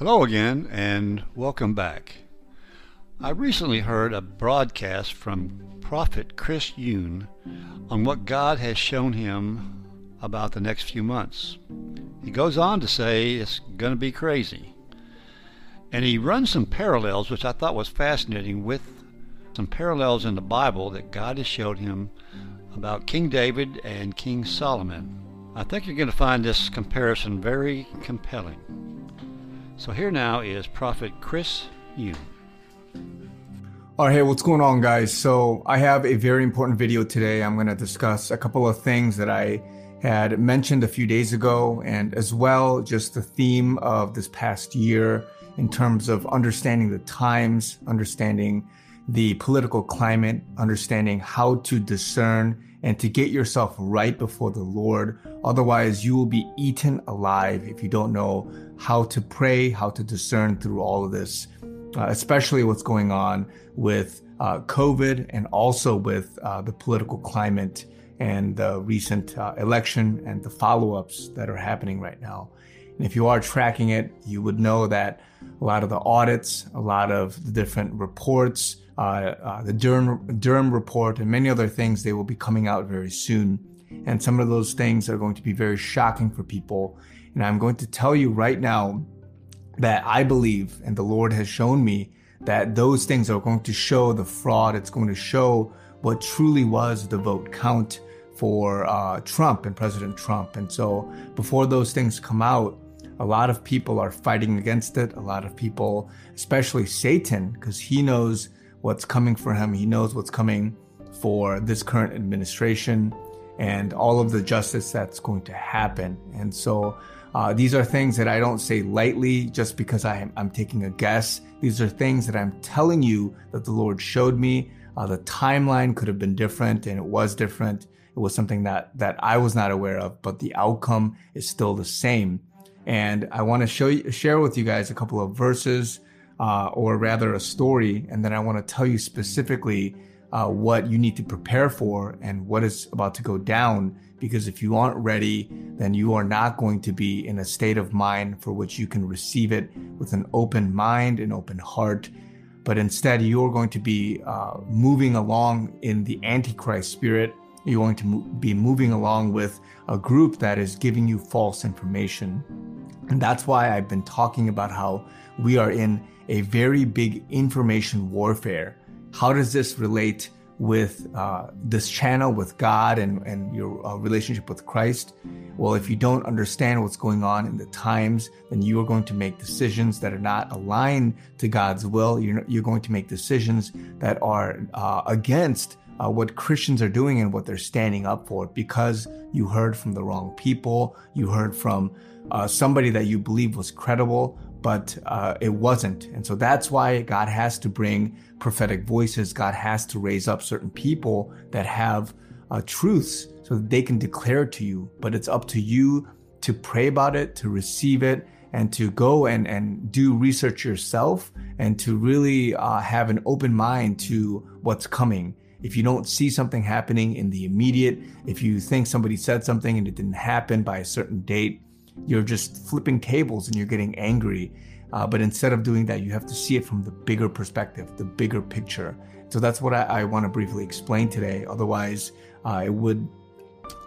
Hello again, and welcome back. I recently heard a broadcast from Prophet Chris Yoon on what God has shown him about the next few months. He goes on to say it's going to be crazy. And he runs some parallels, which I thought was fascinating, with some parallels in the Bible that God has showed him about King David and King Solomon. I think you're going to find this comparison very compelling. So here now is Prophet Chris Yoon. All right, hey, what's going on, guys? So I have a very important video today. I'm going to discuss a couple of things that I had mentioned a few days ago, and as well, just the theme of this past year in terms of understanding the times, understanding the political climate, understanding how to discern and to get yourself right before the Lord. Otherwise, you will be eaten alive if you don't know how to pray, how to discern through all of this, uh, especially what's going on with uh, COVID and also with uh, the political climate and the recent uh, election and the follow ups that are happening right now. And if you are tracking it, you would know that a lot of the audits, a lot of the different reports, uh, uh, the Durham, Durham report, and many other things, they will be coming out very soon. And some of those things are going to be very shocking for people. And I'm going to tell you right now that I believe, and the Lord has shown me, that those things are going to show the fraud. It's going to show what truly was the vote count for uh, Trump and President Trump. And so before those things come out, a lot of people are fighting against it. A lot of people, especially Satan, because he knows what's coming for him. He knows what's coming for this current administration and all of the justice that's going to happen. And so uh, these are things that I don't say lightly just because I am, I'm taking a guess. These are things that I'm telling you that the Lord showed me. Uh, the timeline could have been different, and it was different. It was something that that I was not aware of, but the outcome is still the same. And I want to show you, share with you guys a couple of verses, uh, or rather a story, and then I want to tell you specifically uh, what you need to prepare for and what is about to go down. Because if you aren't ready, then you are not going to be in a state of mind for which you can receive it with an open mind and open heart. But instead, you're going to be uh, moving along in the Antichrist spirit. You're going to mo- be moving along with a group that is giving you false information. And that's why I've been talking about how we are in a very big information warfare how does this relate with uh, this channel, with God, and, and your uh, relationship with Christ? Well, if you don't understand what's going on in the times, then you are going to make decisions that are not aligned to God's will. You're, you're going to make decisions that are uh, against uh, what Christians are doing and what they're standing up for because you heard from the wrong people. You heard from uh, somebody that you believe was credible, but uh, it wasn't. And so that's why God has to bring prophetic voices. God has to raise up certain people that have uh, truths so that they can declare to you. But it's up to you to pray about it, to receive it, and to go and, and do research yourself and to really uh, have an open mind to what's coming. If you don't see something happening in the immediate, if you think somebody said something and it didn't happen by a certain date, you're just flipping tables and you're getting angry. Uh, but instead of doing that, you have to see it from the bigger perspective, the bigger picture. So that's what I, I want to briefly explain today. Otherwise, uh, it would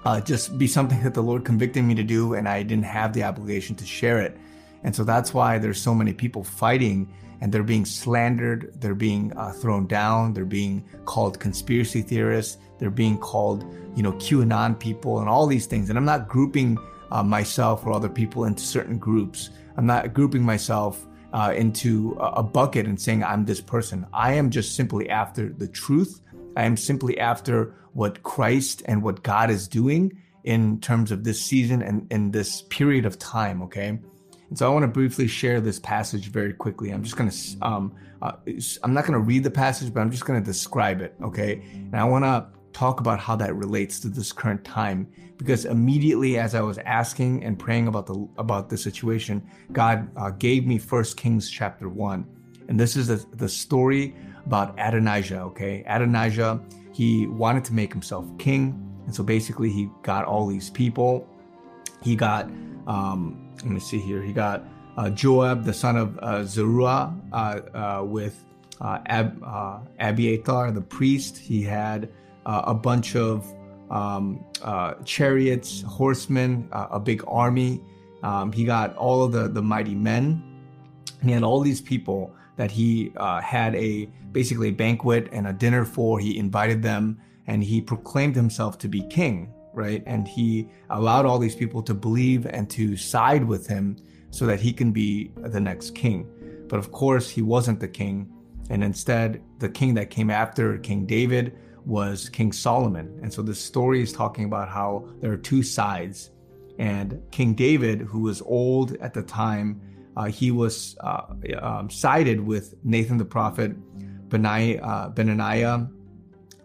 uh, just be something that the Lord convicted me to do, and I didn't have the obligation to share it. And so that's why there's so many people fighting and they're being slandered, they're being uh, thrown down, they're being called conspiracy theorists, they're being called, you know, QAnon people and all these things. And I'm not grouping uh, myself or other people into certain groups. I'm not grouping myself uh, into a bucket and saying I'm this person. I am just simply after the truth. I am simply after what Christ and what God is doing in terms of this season and in this period of time. Okay. And so I want to briefly share this passage very quickly. I'm just going to, um, uh, I'm not going to read the passage, but I'm just going to describe it. Okay. And I want to talk about how that relates to this current time because immediately as I was asking and praying about the about the situation, God uh, gave me First Kings chapter one, and this is the, the story about Adonijah. Okay, Adonijah, he wanted to make himself king, and so basically he got all these people. He got, um, let me see here, he got uh, Joab, the son of uh, Zeruiah, uh, uh, with uh, Ab, Abiathar, the priest. He had a bunch of um, uh, chariots, horsemen, uh, a big army. Um, he got all of the, the mighty men. He had all these people that he uh, had a basically a banquet and a dinner for. He invited them and he proclaimed himself to be king, right? And he allowed all these people to believe and to side with him so that he can be the next king. But of course, he wasn't the king. And instead, the king that came after King David was King Solomon. And so the story is talking about how there are two sides. And King David, who was old at the time, uh, he was uh, um, sided with Nathan the prophet, Benai, uh, Benaniah,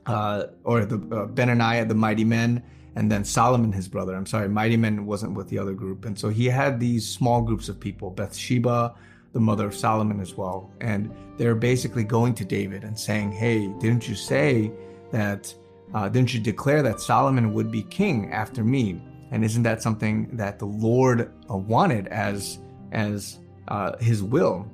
uh, or the uh, Benaniah, the mighty men, and then Solomon, his brother. I'm sorry, mighty men wasn't with the other group. And so he had these small groups of people, Bathsheba, the mother of Solomon as well. And they're basically going to David and saying, Hey, didn't you say that uh, didn't you declare that Solomon would be king after me? And isn't that something that the Lord uh, wanted as as uh, His will?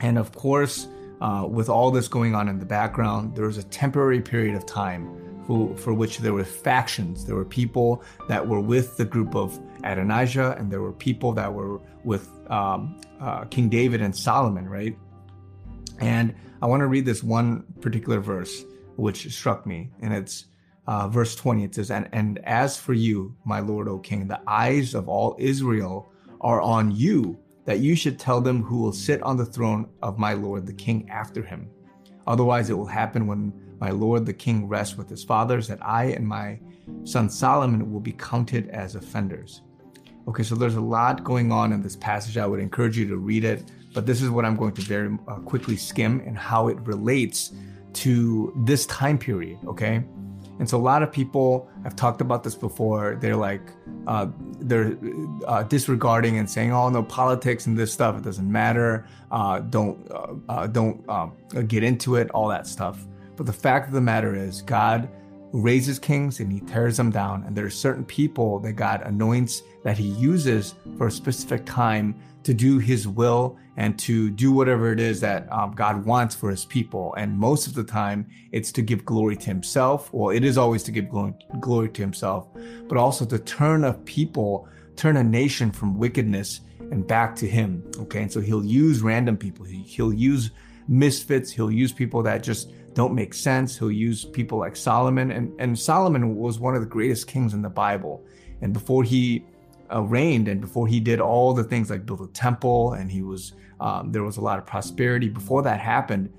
And of course, uh, with all this going on in the background, there was a temporary period of time for which there were factions. There were people that were with the group of Adonijah, and there were people that were with um, uh, King David and Solomon, right? And I want to read this one particular verse which struck me. And it's uh, verse 20. It says, and, and as for you, my Lord, O King, the eyes of all Israel are on you, that you should tell them who will sit on the throne of my Lord, the King, after him. Otherwise, it will happen when my Lord, the King, rests with his fathers, that I and my son Solomon will be counted as offenders. Okay, so there's a lot going on in this passage. I would encourage you to read it, but this is what I'm going to very uh, quickly skim and how it relates to this time period, okay? And so a lot of people have talked about this before. They're like, uh, they're uh, disregarding and saying, "Oh no, politics and this stuff it doesn't matter. Uh, don't uh, uh, don't um, get into it. All that stuff." But the fact of the matter is, God raises kings and He tears them down. And there are certain people that God anoints that He uses for a specific time to do His will and to do whatever it is that um, God wants for his people. And most of the time, it's to give glory to himself. Well, it is always to give glory to himself, but also to turn a people, turn a nation from wickedness and back to him. Okay. And so he'll use random people. He'll use misfits. He'll use people that just don't make sense. He'll use people like Solomon. And, and Solomon was one of the greatest kings in the Bible. And before he uh, reigned and before he did all the things like build a temple and he was um, there was a lot of prosperity. Before that happened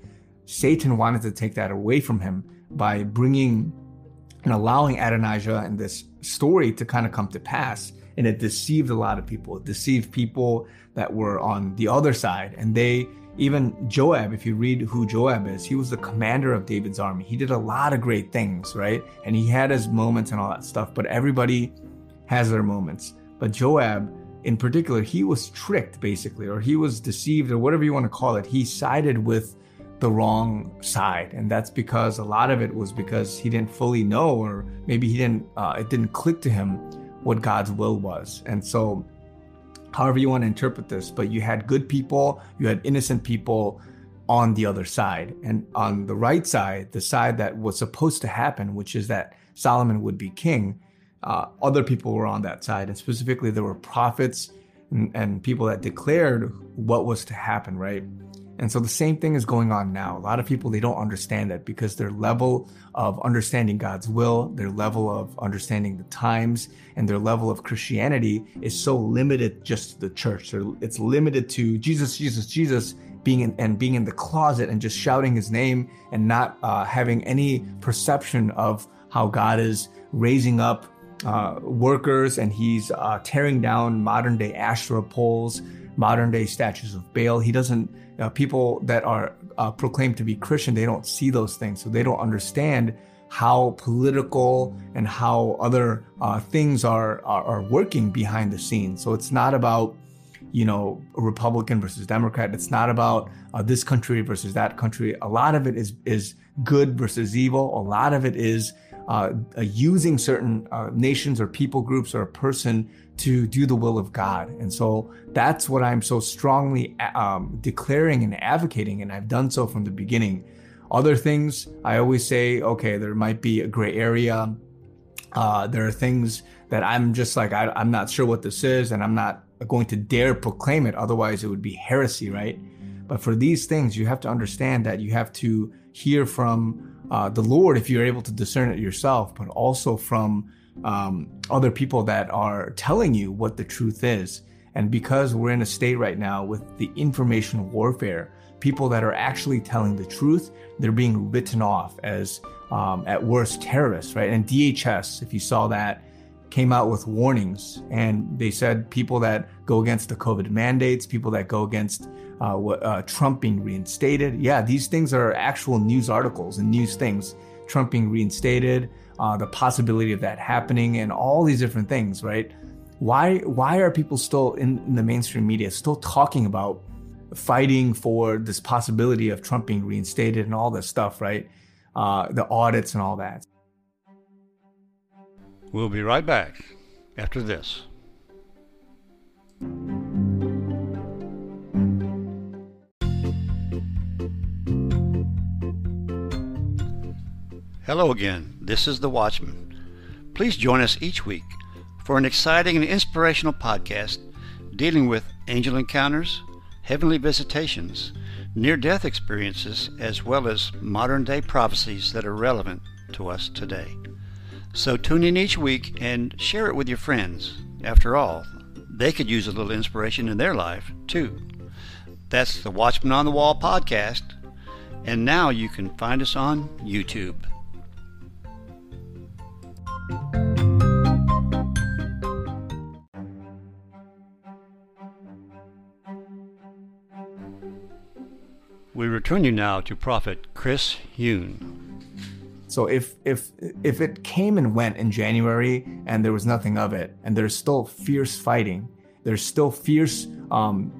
satan wanted to take that away from him by bringing and allowing adonijah and this story to kind of come to pass and it deceived a lot of people. It deceived people that were on the other side and they even joab if you read who joab is he was the commander of david's army. He did a lot of great things right? And he had his moments and all that stuff but everybody has their moments but Joab, in particular, he was tricked basically, or he was deceived, or whatever you want to call it. He sided with the wrong side, and that's because a lot of it was because he didn't fully know, or maybe he didn't. Uh, it didn't click to him what God's will was, and so. However, you want to interpret this, but you had good people, you had innocent people on the other side. And on the right side, the side that was supposed to happen, which is that Solomon would be king, uh, other people were on that side, and specifically there were prophets and, and, people that declared what was to happen, right? And so the same thing is going on now. A lot of people, they don't understand that because their level of understanding God's will, their level of understanding the times, and their level of Christianity is so limited just to the church. It's limited to Jesus, Jesus, Jesus being in, and being in the closet and just shouting his name and not uh, having any perception of how God is raising up uh, workers and he's uh, tearing down modern day Asherah poles, modern day statues of Baal. He doesn't uh, people that are uh, proclaimed to be Christian, they don't see those things. So they don't understand how political and how other uh, things are, are, are working behind the scenes. So it's not about you know Republican versus Democrat. It's not about uh, this country versus that country. A lot of it is is good versus evil. A lot of it is uh, uh, using certain uh, nations or people groups or a person to do the will of God. And so that's what I'm so strongly um, declaring and advocating, and I've done so from the beginning. Other things, I always say, okay, there might be a gray area. Uh, there are things that I'm just like, I, I'm not sure what this is, and I'm not going to dare proclaim it. Otherwise, it would be heresy, right? But for these things, you have to understand that you have to hear from uh, the Lord if you're able to discern it yourself, but also from um, other people that are telling you what the truth is. And because we're in a state right now with the information warfare, people that are actually telling the truth, they're being written off as um, at worst terrorists, right? And DHS, if you saw that, came out with warnings and they said people that go against the COVID mandates, people that go against uh, uh, Trump being reinstated. Yeah, these things are actual news articles and news things. Trump being reinstated, uh, the possibility of that happening, and all these different things, right? Why why are people still in, in the mainstream media still talking about fighting for this possibility of Trump being reinstated and all this stuff, right? Uh, the audits and all that. We'll be right back after this. Hello again. This is The Watchman. Please join us each week for an exciting and inspirational podcast dealing with angel encounters, heavenly visitations, near death experiences, as well as modern day prophecies that are relevant to us today. So tune in each week and share it with your friends. After all, they could use a little inspiration in their life, too. That's the Watchman on the Wall podcast, and now you can find us on YouTube. We return you now to Prophet Chris Yoon. So if if if it came and went in January and there was nothing of it, and there's still fierce fighting, there's still fierce um,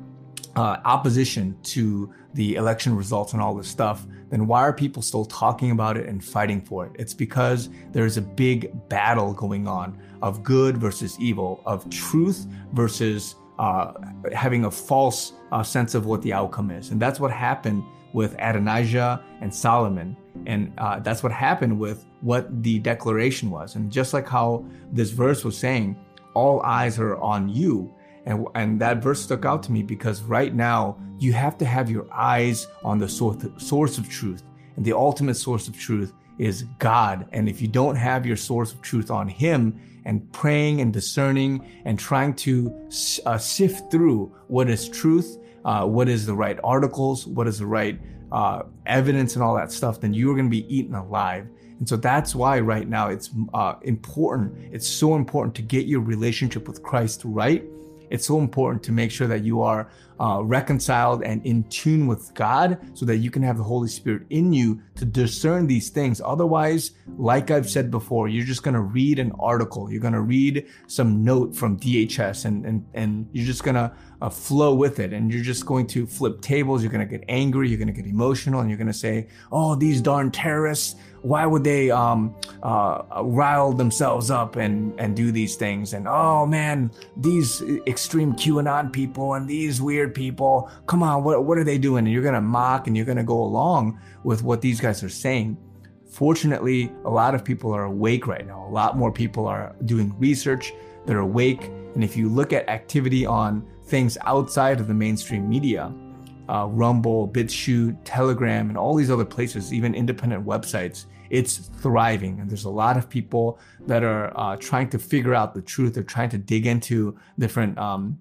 uh, opposition to the election results and all this stuff, then why are people still talking about it and fighting for it? It's because there's a big battle going on of good versus evil, of truth versus uh, having a false uh, sense of what the outcome is. And that's what happened with Adonijah and Solomon. And uh, that's what happened with what the declaration was. And just like how this verse was saying, all eyes are on you. And, and that verse stuck out to me because right now you have to have your eyes on the source, source of truth. And the ultimate source of truth is God. And if you don't have your source of truth on Him and praying and discerning and trying to uh, sift through what is truth, uh, what is the right articles, what is the right uh, evidence, and all that stuff, then you are going to be eaten alive. And so that's why right now it's uh, important. It's so important to get your relationship with Christ right it's so important to make sure that you are uh, reconciled and in tune with God so that you can have the Holy Spirit in you to discern these things. Otherwise, like I've said before, you're just going to read an article. You're going to read some note from DHS and, and, and you're just going to uh, flow with it. And you're just going to flip tables. You're going to get angry. You're going to get emotional and you're going to say, Oh, these darn terrorists why would they um, uh, rile themselves up and, and do these things? And oh man, these extreme QAnon people and these weird people, come on, what, what are they doing? And you're going to mock and you're going to go along with what these guys are saying. Fortunately, a lot of people are awake right now. A lot more people are doing research, they're awake. And if you look at activity on things outside of the mainstream media, uh, Rumble, BitChute, Telegram, and all these other places, even independent websites, it's thriving. And there's a lot of people that are uh, trying to figure out the truth. They're trying to dig into different um,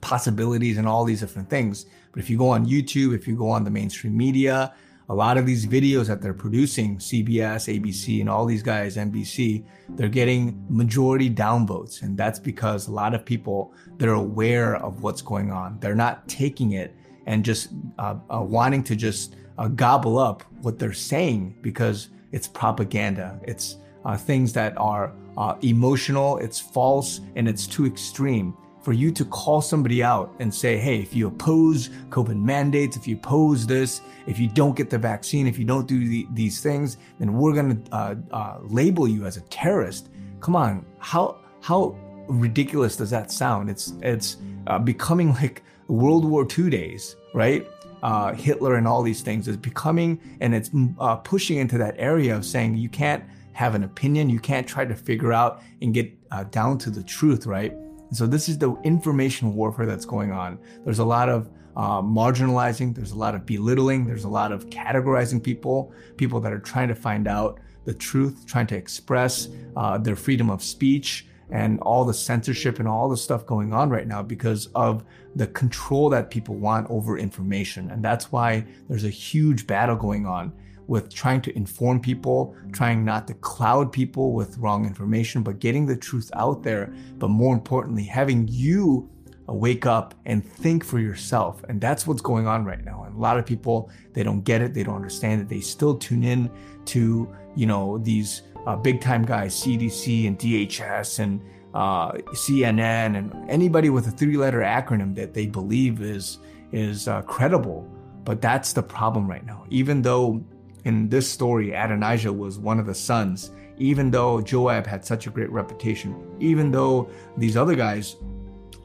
possibilities and all these different things. But if you go on YouTube, if you go on the mainstream media, a lot of these videos that they're producing, CBS, ABC, and all these guys, NBC, they're getting majority downvotes. And that's because a lot of people, they're aware of what's going on. They're not taking it and just uh, uh, wanting to just uh, gobble up what they're saying because it's propaganda. It's uh, things that are uh, emotional, it's false, and it's too extreme for you to call somebody out and say, hey, if you oppose COVID mandates, if you oppose this, if you don't get the vaccine, if you don't do the, these things, then we're going to uh, uh, label you as a terrorist. Come on, how how ridiculous does that sound? It's it's uh, becoming like World War II days, right? Uh, Hitler and all these things is becoming, and it's uh, pushing into that area of saying you can't have an opinion, you can't try to figure out and get uh, down to the truth, right? So this is the information warfare that's going on. There's a lot of uh, marginalizing, there's a lot of belittling, there's a lot of categorizing people, people that are trying to find out the truth, trying to express uh, their freedom of speech and all the censorship and all the stuff going on right now because of the control that people want over information. And that's why there's a huge battle going on with trying to inform people, trying not to cloud people with wrong information, but getting the truth out there. But more importantly, having you wake up and think for yourself. And that's what's going on right now. And a lot of people, they don't get it, they don't understand it. They still tune in to, you know, these uh, big time guys, CDC and DHS and uh, CNN and anybody with a three letter acronym that they believe is is uh, credible. But that's the problem right now. Even though in this story, Adonijah was one of the sons, even though Joab had such a great reputation, even though these other guys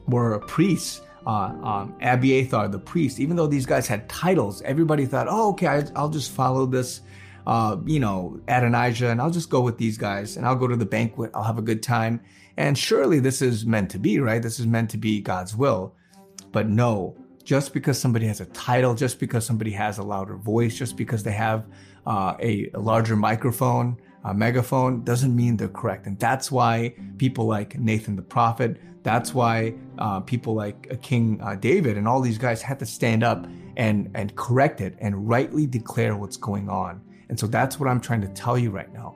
were priests, uh, um, Abiathar, the priest, even though these guys had titles, everybody thought, oh, okay, I, will just follow this, uh, you know, Adonijah, and I'll just go with these guys, and I'll go to the banquet, I'll have a good time. And surely this is meant to be, right? This is meant to be God's will. But no, just because somebody has a title, just because somebody has a louder voice, just because they have uh, a, a, larger microphone, a megaphone, doesn't mean they're correct. And that's why people like Nathan the prophet, that's why uh, people like uh, King uh, David and all these guys had to stand up and, and correct it and rightly declare what's going on. And so that's what I'm trying to tell you right now.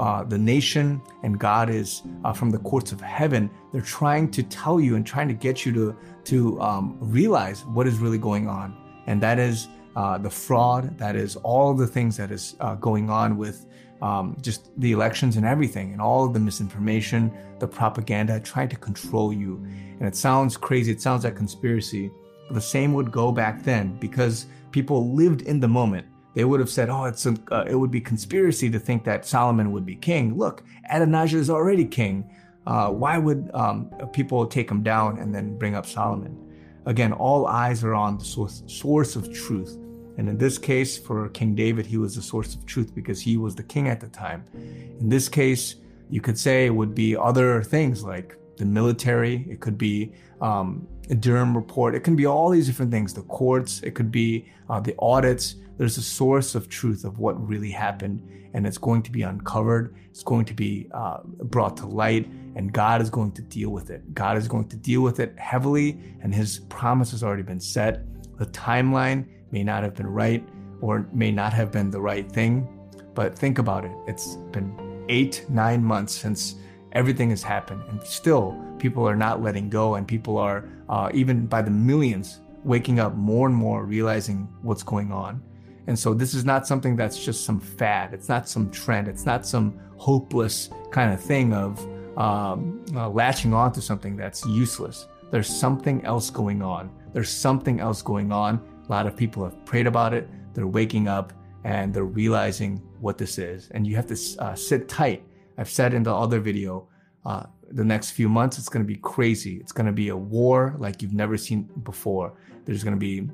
Uh, the nation and God is uh, from the courts of heaven. They're trying to tell you and trying to get you to to um, realize what is really going on, and that is uh, the fraud, that is all the things that is uh, going on with um, just the elections and everything, and all the misinformation, the propaganda, trying to control you. And it sounds crazy, it sounds like conspiracy, but the same would go back then because people lived in the moment. They would have said, "Oh, it's a, uh, it would be conspiracy to think that Solomon would be king. Look, Adonijah is already king." Uh, why would um, people take him down and then bring up Solomon? Again, all eyes are on the source, source of truth. And in this case, for King David, he was the source of truth because he was the king at the time. In this case, you could say it would be other things like the military, it could be um, a Durham report, it can be all these different things, the courts, it could be uh, the audits. There's a source of truth of what really happened, and it's going to be uncovered, it's going to be uh, brought to light, and God is going to deal with it. God is going to deal with it heavily, and His promise has already been set. The timeline may not have been right or may not have been the right thing, but think about it. It's been eight, nine months since everything has happened, and still people are not letting go, and people are, uh, even by the millions, waking up more and more, realizing what's going on. And so this is not something that's just some fad. It's not some trend. It's not some hopeless kind of thing of um, uh, latching on to something that's useless. There's something else going on. There's something else going on. A lot of people have prayed about it. They're waking up and they're realizing what this is. And you have to uh, sit tight. I've said in the other video, uh, the next few months, it's going to be crazy. It's going to be a war like you've never seen before. There's going to be,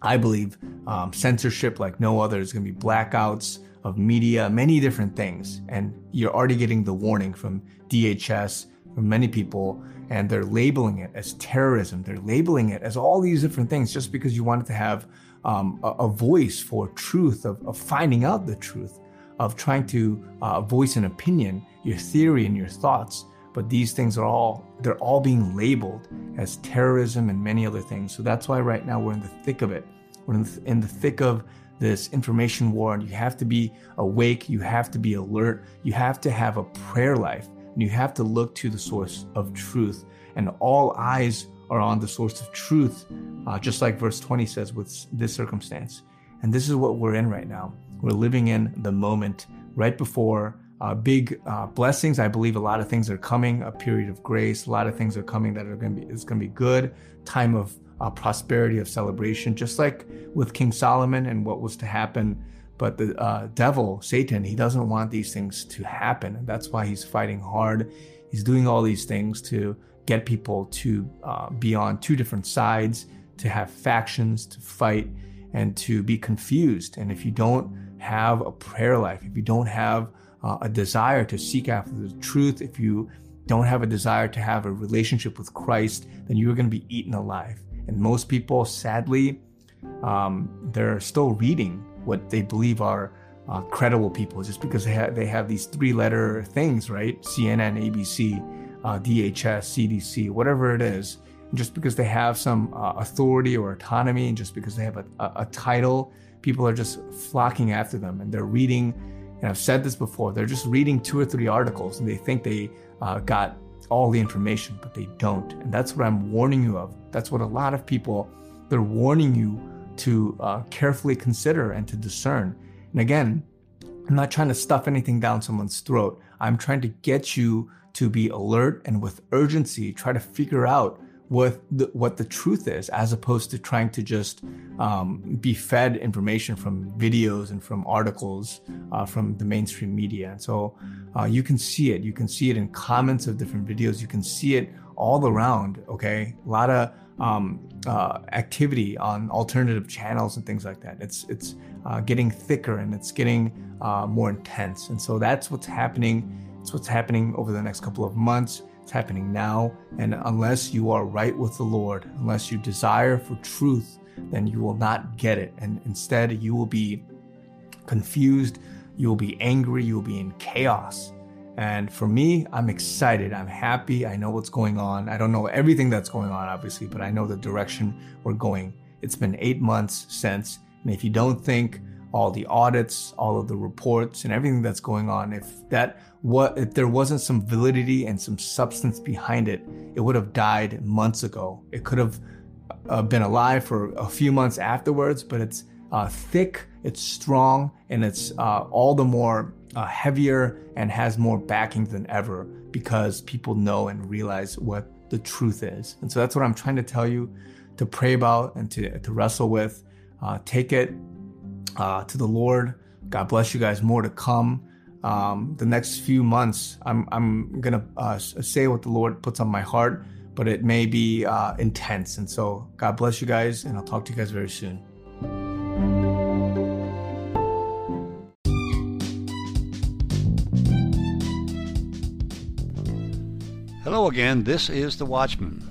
I believe, um, censorship like no other. There's going to be blackouts of media, many different things. And you're already getting the warning from DHS, from many people. and they're labeling it as terrorism. They're labeling it as all these different things just because you wanted to have um, a, a, voice for truth, of, of, finding out the truth, of trying to uh, voice an opinion, your theory and your thoughts. But these things are all, they're all being labeled as terrorism and many other things. So that's why right now we're in the thick of it. We're in the, in the thick of this information war and you have to be awake, you have to be alert, you have to have a prayer life, and you have to look to the source of truth. And all eyes are on the source of truth, uh, just like verse 20 says with this circumstance. And this is what we're in right now. We're living in the moment right before uh, big uh, blessings. I believe a lot of things are coming, a period of grace. A lot of things are coming that are going to be, it's going to be good. Time of uh, prosperity, of celebration, just like with King Solomon and what was to happen. But the uh, devil, Satan, he doesn't want these things to happen. And that's why he's fighting hard. He's doing all these things to get people to uh, be on two different sides, to have factions, to fight, and to be confused. And if you don't have a prayer life, if you don't have uh, a desire to seek after the truth, if you don't have a desire to have a relationship with Christ, then you're going to be eaten alive. And most people, sadly, um, they're still reading what they believe are uh, credible people just because they have, they have these three letter things, right? CNN, ABC, uh, DHS, CDC, whatever it is. And just because they have some uh, authority or autonomy and just because they have a, a, a title, people are just flocking after them and they're reading. And I've said this before, they're just reading two or three articles and they think they uh, got all the information, but they don't. And that's what I'm warning you of. That's what a lot of people, they're warning you to uh, carefully consider and to discern. And again, I'm not trying to stuff anything down someone's throat. I'm trying to get you to be alert and with urgency try to figure out what the, what the truth is, as opposed to trying to just um, be fed information from videos and from articles uh, from the mainstream media. And so uh, you can see it. You can see it in comments of different videos. You can see it all around. Okay, a lot of um, uh, activity on alternative channels and things like that. It's it's uh, getting thicker and it's getting uh, more intense. And so that's what's happening. It's what's happening over the next couple of months. It's happening now. And unless you are right with the Lord, unless you desire for truth, then you will not get it. And instead, you will be confused. You will be angry. You will be in chaos. And for me, I'm excited. I'm happy. I know what's going on. I don't know everything that's going on, obviously, but I know the direction we're going. It's been eight months since. And if you don't think all the audits, all of the reports, and everything that's going on, if that what if there wasn't some validity and some substance behind it, it would have died months ago. It could have uh, been alive for a few months afterwards, but it's uh, thick, it's strong, and it's uh, all the more uh, heavier and has more backing than ever because people know and realize what the truth is. And so that's what I'm trying to tell you to pray about and to, to wrestle with. Uh, take it uh, to the Lord. God bless you guys. More to come um, the next few months. I'm I'm gonna uh, say what the Lord puts on my heart, but it may be uh, intense. And so God bless you guys, and I'll talk to you guys very soon. Hello again. This is the Watchman.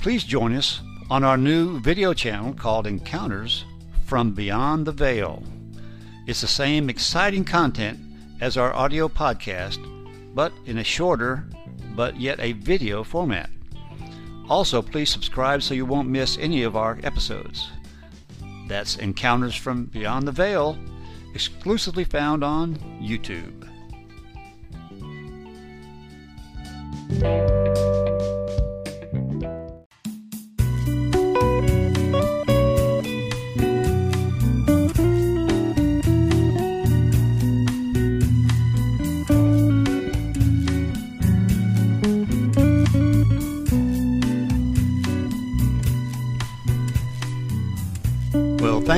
Please join us on our new video channel called Encounters from Beyond the Veil. It's the same exciting content as our audio podcast, but in a shorter but yet a video format. Also, please subscribe so you won't miss any of our episodes. That's Encounters from Beyond the Veil, exclusively found on YouTube.